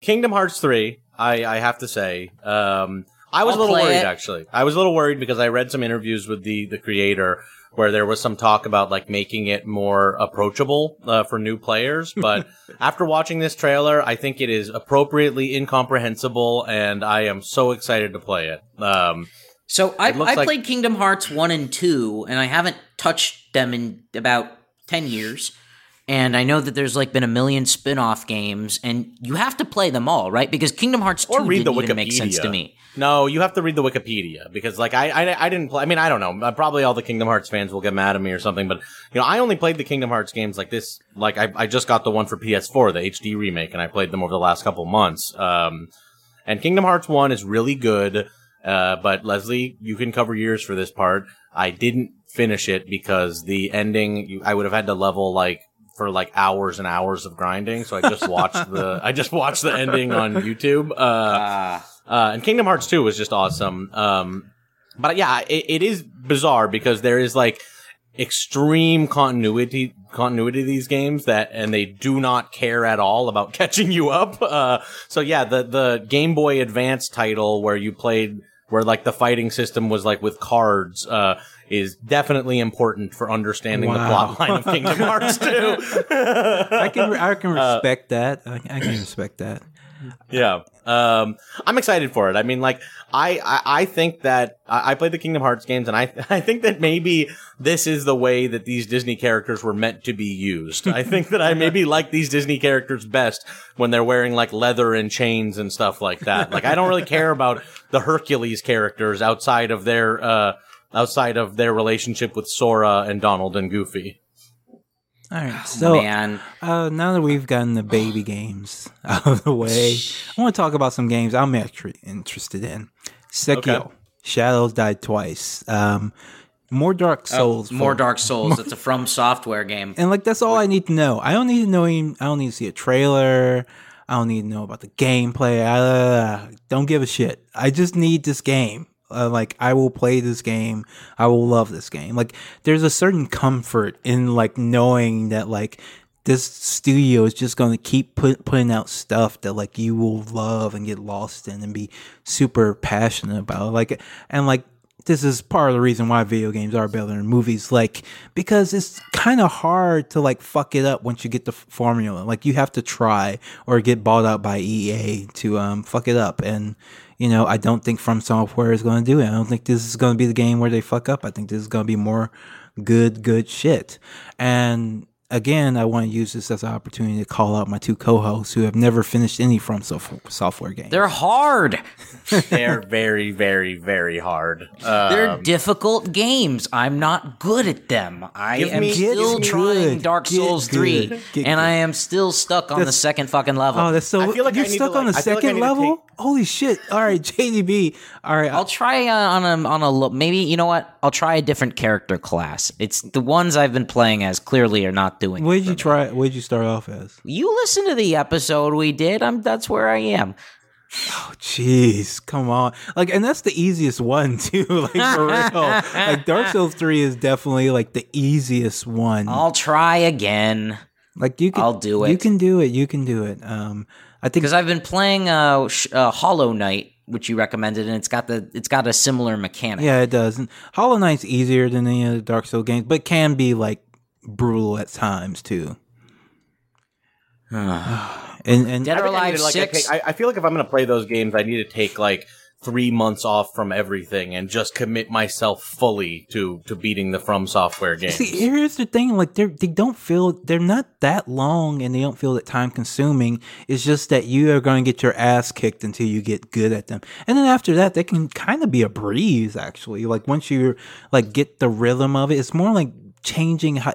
Kingdom Hearts 3, I, I have to say, um, I was I'll a little worried it. actually. I was a little worried because I read some interviews with the, the creator where there was some talk about like making it more approachable uh, for new players. But after watching this trailer, I think it is appropriately incomprehensible and I am so excited to play it. Um, So I, I like- played Kingdom Hearts one and two, and I haven't touched them in about ten years. And I know that there's like been a million spin-off games, and you have to play them all, right? Because Kingdom Hearts or read the didn't even make sense Wikipedia. to me. No, you have to read the Wikipedia because, like, I, I, I didn't play. I mean, I don't know. Uh, Probably all the Kingdom Hearts fans will get mad at me or something, but you know, I only played the Kingdom Hearts games like this. Like, I, I just got the one for PS4, the HD remake, and I played them over the last couple months. Um, and Kingdom Hearts One is really good. Uh, but Leslie, you can cover yours for this part. I didn't finish it because the ending, you, I would have had to level like for like hours and hours of grinding. So I just watched the, I just watched the ending on YouTube. Uh, Ah, uh, and Kingdom Hearts 2 was just awesome. Um, but yeah, it, it is bizarre because there is like extreme continuity continuity to these games that and they do not care at all about catching you up. Uh, so yeah, the the Game Boy Advance title where you played where like the fighting system was like with cards uh is definitely important for understanding the Wow. plot line of Kingdom Hearts 2. I can I can Uh, respect that. I, I can respect that. Yeah. Um, I'm excited for it. I mean, like, I, I, I think that I, I played the Kingdom Hearts games and I, I think that maybe this is the way that these Disney characters were meant to be used. I think that I maybe like these Disney characters best when they're wearing like leather and chains and stuff like that. Like, I don't really care about the Hercules characters outside of their, uh, outside of their relationship with Sora and Donald and Goofy. All right. So man, uh, now that we've gotten the baby games out of the way, I want to talk about some games I'm actually interested in. Sekiro, Okay. Shadows Die Twice. Um, more Dark Souls. Oh, more for- Dark Souls. It's a From Software game. And like that's all I need to know. I don't need to know. Any, I don't need to see a trailer. I don't need to know about the gameplay. I uh, don't give a shit. I just need this game. Uh, like I will play this game. I will love this game. Like there's a certain comfort in like knowing that like this studio is just going to keep put, putting out stuff that like you will love and get lost in and be super passionate about. Like and like this is part of the reason why video games are better than movies like because it's kind of hard to like fuck it up once you get the formula like you have to try or get bought out by EA to um fuck it up and you know I don't think From Software is going to do it I don't think this is going to be the game where they fuck up I think this is going to be more good good shit and again I want to use this as an opportunity to call out my two co-hosts who have never finished any From Sof- Software games They're hard. They're very, very, very hard. Uh, They're difficult games. I'm not good at them. I am me- still trying good. Dark Souls good. 3, Get and good. I am still stuck on the second fucking level. Oh, that's so. I feel like you're I stuck to, on the like- I feel like second level. take- Holy shit! All right, JDB. All right, I'll try uh, on a on a lo- maybe you know what? I'll try a different character class. It's the ones I've been playing as clearly are not doing. what it did for you try? What did you start off as? You listen to the episode we did. I'm that's where I am. Oh, jeez, come on! Like, and that's the easiest one too. Like for real. like Dark Souls Three is definitely like the easiest one. I'll try again like you can, I'll do it. You can do it. You can do it. Um, I think because I've been playing uh, sh- uh Hollow Knight, which you recommended, and it's got the it's got a similar mechanic. yeah, it does. And Hollow Knight's easier than any of the Dark Souls games, but can be like brutal at times too. And and Dead or I think I need to, like, I Six. I, I feel like if I'm going to play those games, I need to take like three months off from everything and just commit myself fully to to beating the From Software games. See, here's the thing: like they they don't feel they're not that long, and they don't feel that time consuming. It's just that you are going to get your ass kicked until you get good at them, and then after that, they can kind of be a breeze. Actually, like once you like get the rhythm of it, it's more like changing how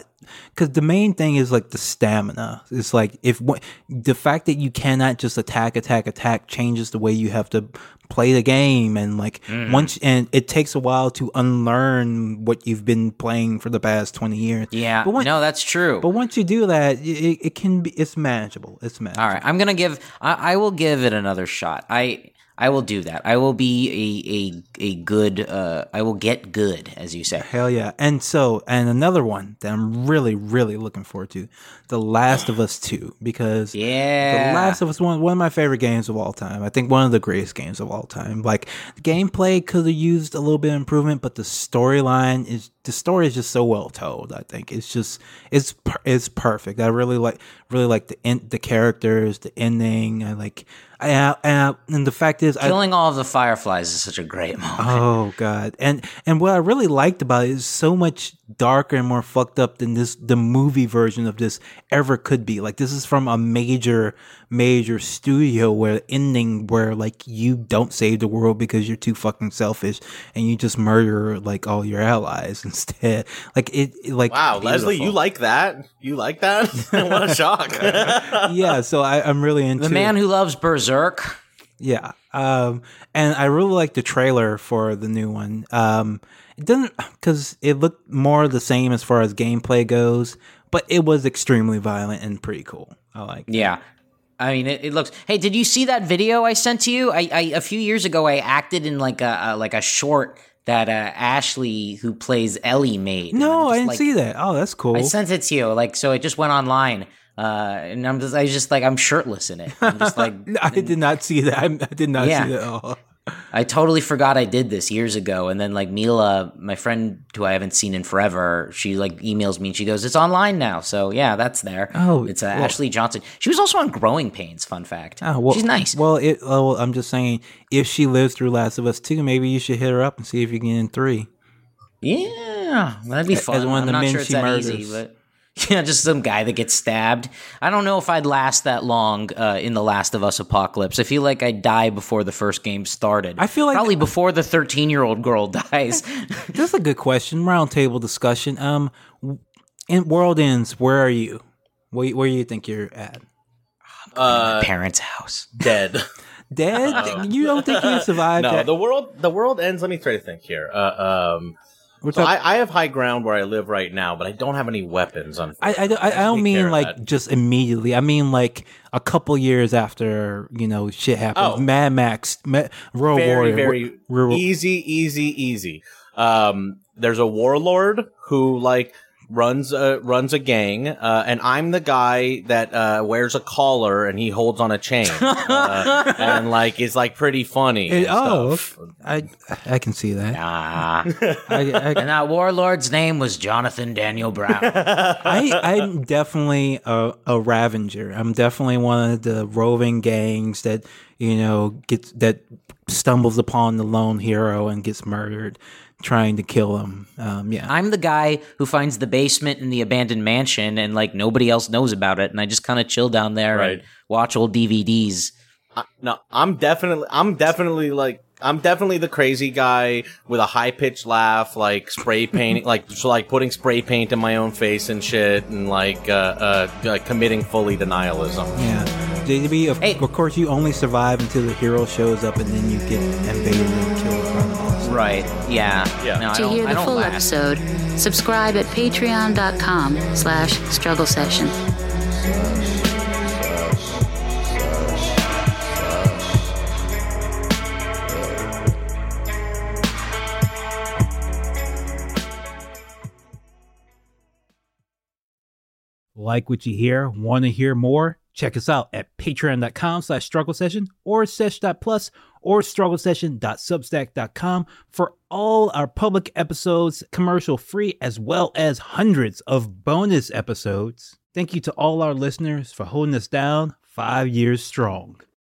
because the main thing is like the stamina it's like if wha- the fact that you cannot just attack attack attack changes the way you have to play the game and like mm. once and it takes a while to unlearn what you've been playing for the past 20 years yeah, but, when- no, that's true. but once you do that it, it can be it's manageable it's manageable All right, I'm gonna give. I, I will give it another shot. I I will do that. I will be a a a good. Uh, I will get good, as you say. Hell yeah. And so, and another one that I'm really, really looking forward to The Last of Us 2, because Yeah. The Last of Us one one of my favorite games of all time. I think one of the greatest games of all time. Like the gameplay could have used a little bit of improvement, but the storyline is the story is just so well told. I think it's just it's it's perfect. I really like really like the in, the characters, the ending. I like I, I, I and the fact is I Killing all of the fireflies is such a great moment. Oh god. And and what I really liked about it is so much darker and more fucked up than this the movie version of this ever could be. Like this is from a major major studio where the ending where like you don't save the world because you're too fucking selfish and you just murder like all your allies instead. Like it, it- like Wow, Leslie, you like that? You like that? what a shock! Yeah, so I, I'm really into the man who loves Berserk. Yeah. Um, and I really like the trailer for the new one. Um, it doesn't because it looked more the same as far as gameplay goes, but it was extremely violent and pretty cool. I like. Yeah. I mean, it, it looks. Hey, did you see that video I sent to you? I, I a few years ago I acted in like a, a like a short that uh, Ashley, who plays Ellie, made. No, I didn't like- see that. Oh, that's cool. I sent it to you, like so. It just went online, uh, and I'm just, I was just like, I'm shirtless in it. I'm just like, I did not see that. I, I did not Yeah. see that at all. I totally forgot I did this years ago. And then like Mila, my friend who I haven't seen in forever, she like emails me and she goes, "It's online now." So yeah, that's there. Oh, it's uh, well- Ashley Johnson. She was also on Growing Pains. Fun fact. Oh, well, She's nice. Well, it. Oh, well, I'm just saying, if she lives through Last of Us two, maybe you should hit her up and see if you can get in three. Yeah, that'd be fun. As one of I'm the not men sure she murders. easy, but yeah, just some guy that gets stabbed. I don't know if I'd last that long uh, in the Last of Us apocalypse. I feel like I'd die before the first game started. I feel like- probably before the 13 year old girl dies. That's a good question. Roundtable discussion. Um, in World Ends, where are you? Where, where do you think you're at? uh, Parents' house. dead. Dead? you don't think you survived no, that? the world the world ends. Let me try to think here. Uh, um, We're so I, I have high ground where I live right now, but I don't have any weapons. On I, I, don't- I, I don't mean like just immediately. I mean like a couple years after you know shit happens. Oh. Mad Max, Ma- Road very Warrior, very easy, easy, easy. Um, there's a warlord who like runs a runs a gang, uh, and I'm the guy that uh, wears a collar and he holds on a chain, uh, and like is like pretty funny. And oh. I I can see that. Ah. I, and that warlord's name was Jonathan Daniel Brown. I I'm definitely a, a Ravenger. I'm definitely one of the roving gangs that you know gets that stumbles upon the lone hero and gets murdered, trying to kill him. Um, yeah. I'm the guy who finds the basement in the abandoned mansion and like nobody else knows about it. And I just kind of chill down there and Right. watch old DVDs. No, I'm definitely, I'm definitely like, I'm definitely the crazy guy with a high pitched laugh, like spray painting, like so like putting spray paint in my own face and shit, and like uh, uh, uh committing fully to nihilism. Yeah. JDB, of, Hey. of course, you only survive until the hero shows up and then you get invaded and killed by the monster. Right. Yeah. Yeah. No, I To don't, hear I the don't full last. episode, subscribe at patreon.com slash struggle session. Like what you hear? Want to hear more? Check us out at patreon.com slash struggle session or sesh.plus or struggle session.substack.com for all our public episodes commercial free as well as hundreds of bonus episodes. Thank you to all our listeners for holding us down five years strong.